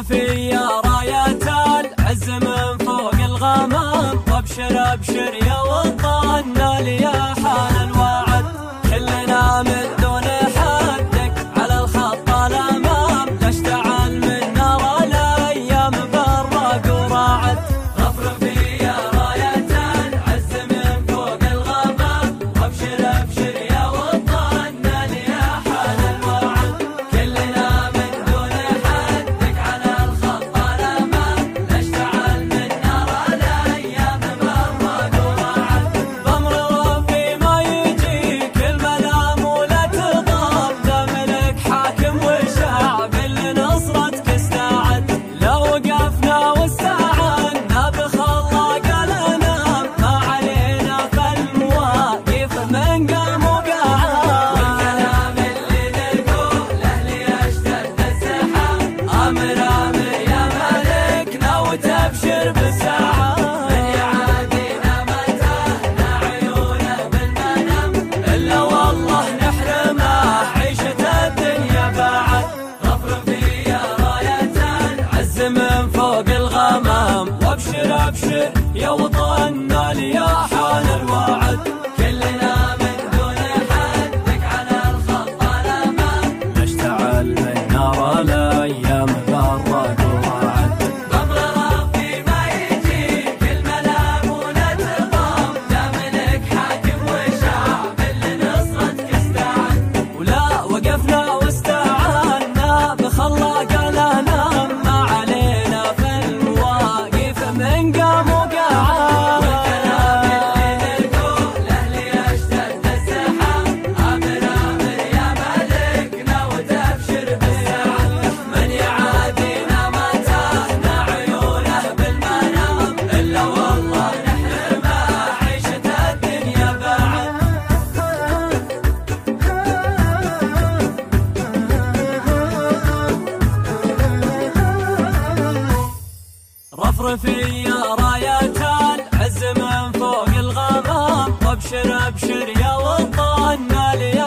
الشرفية رايات العز من فوق الغمام وابشر أبشر يا وطننا ليا في رايات عز من فوق الغمام. وأبشر أبشر يا وطن مالي